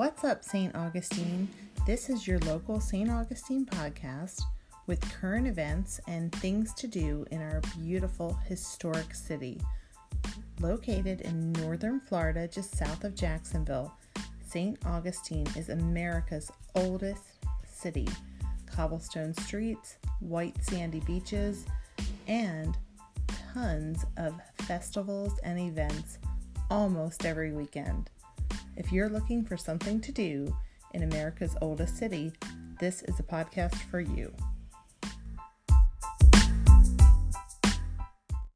What's up, St. Augustine? This is your local St. Augustine podcast with current events and things to do in our beautiful historic city. Located in northern Florida, just south of Jacksonville, St. Augustine is America's oldest city. Cobblestone streets, white sandy beaches, and tons of festivals and events almost every weekend. If you're looking for something to do in America's oldest city, this is a podcast for you.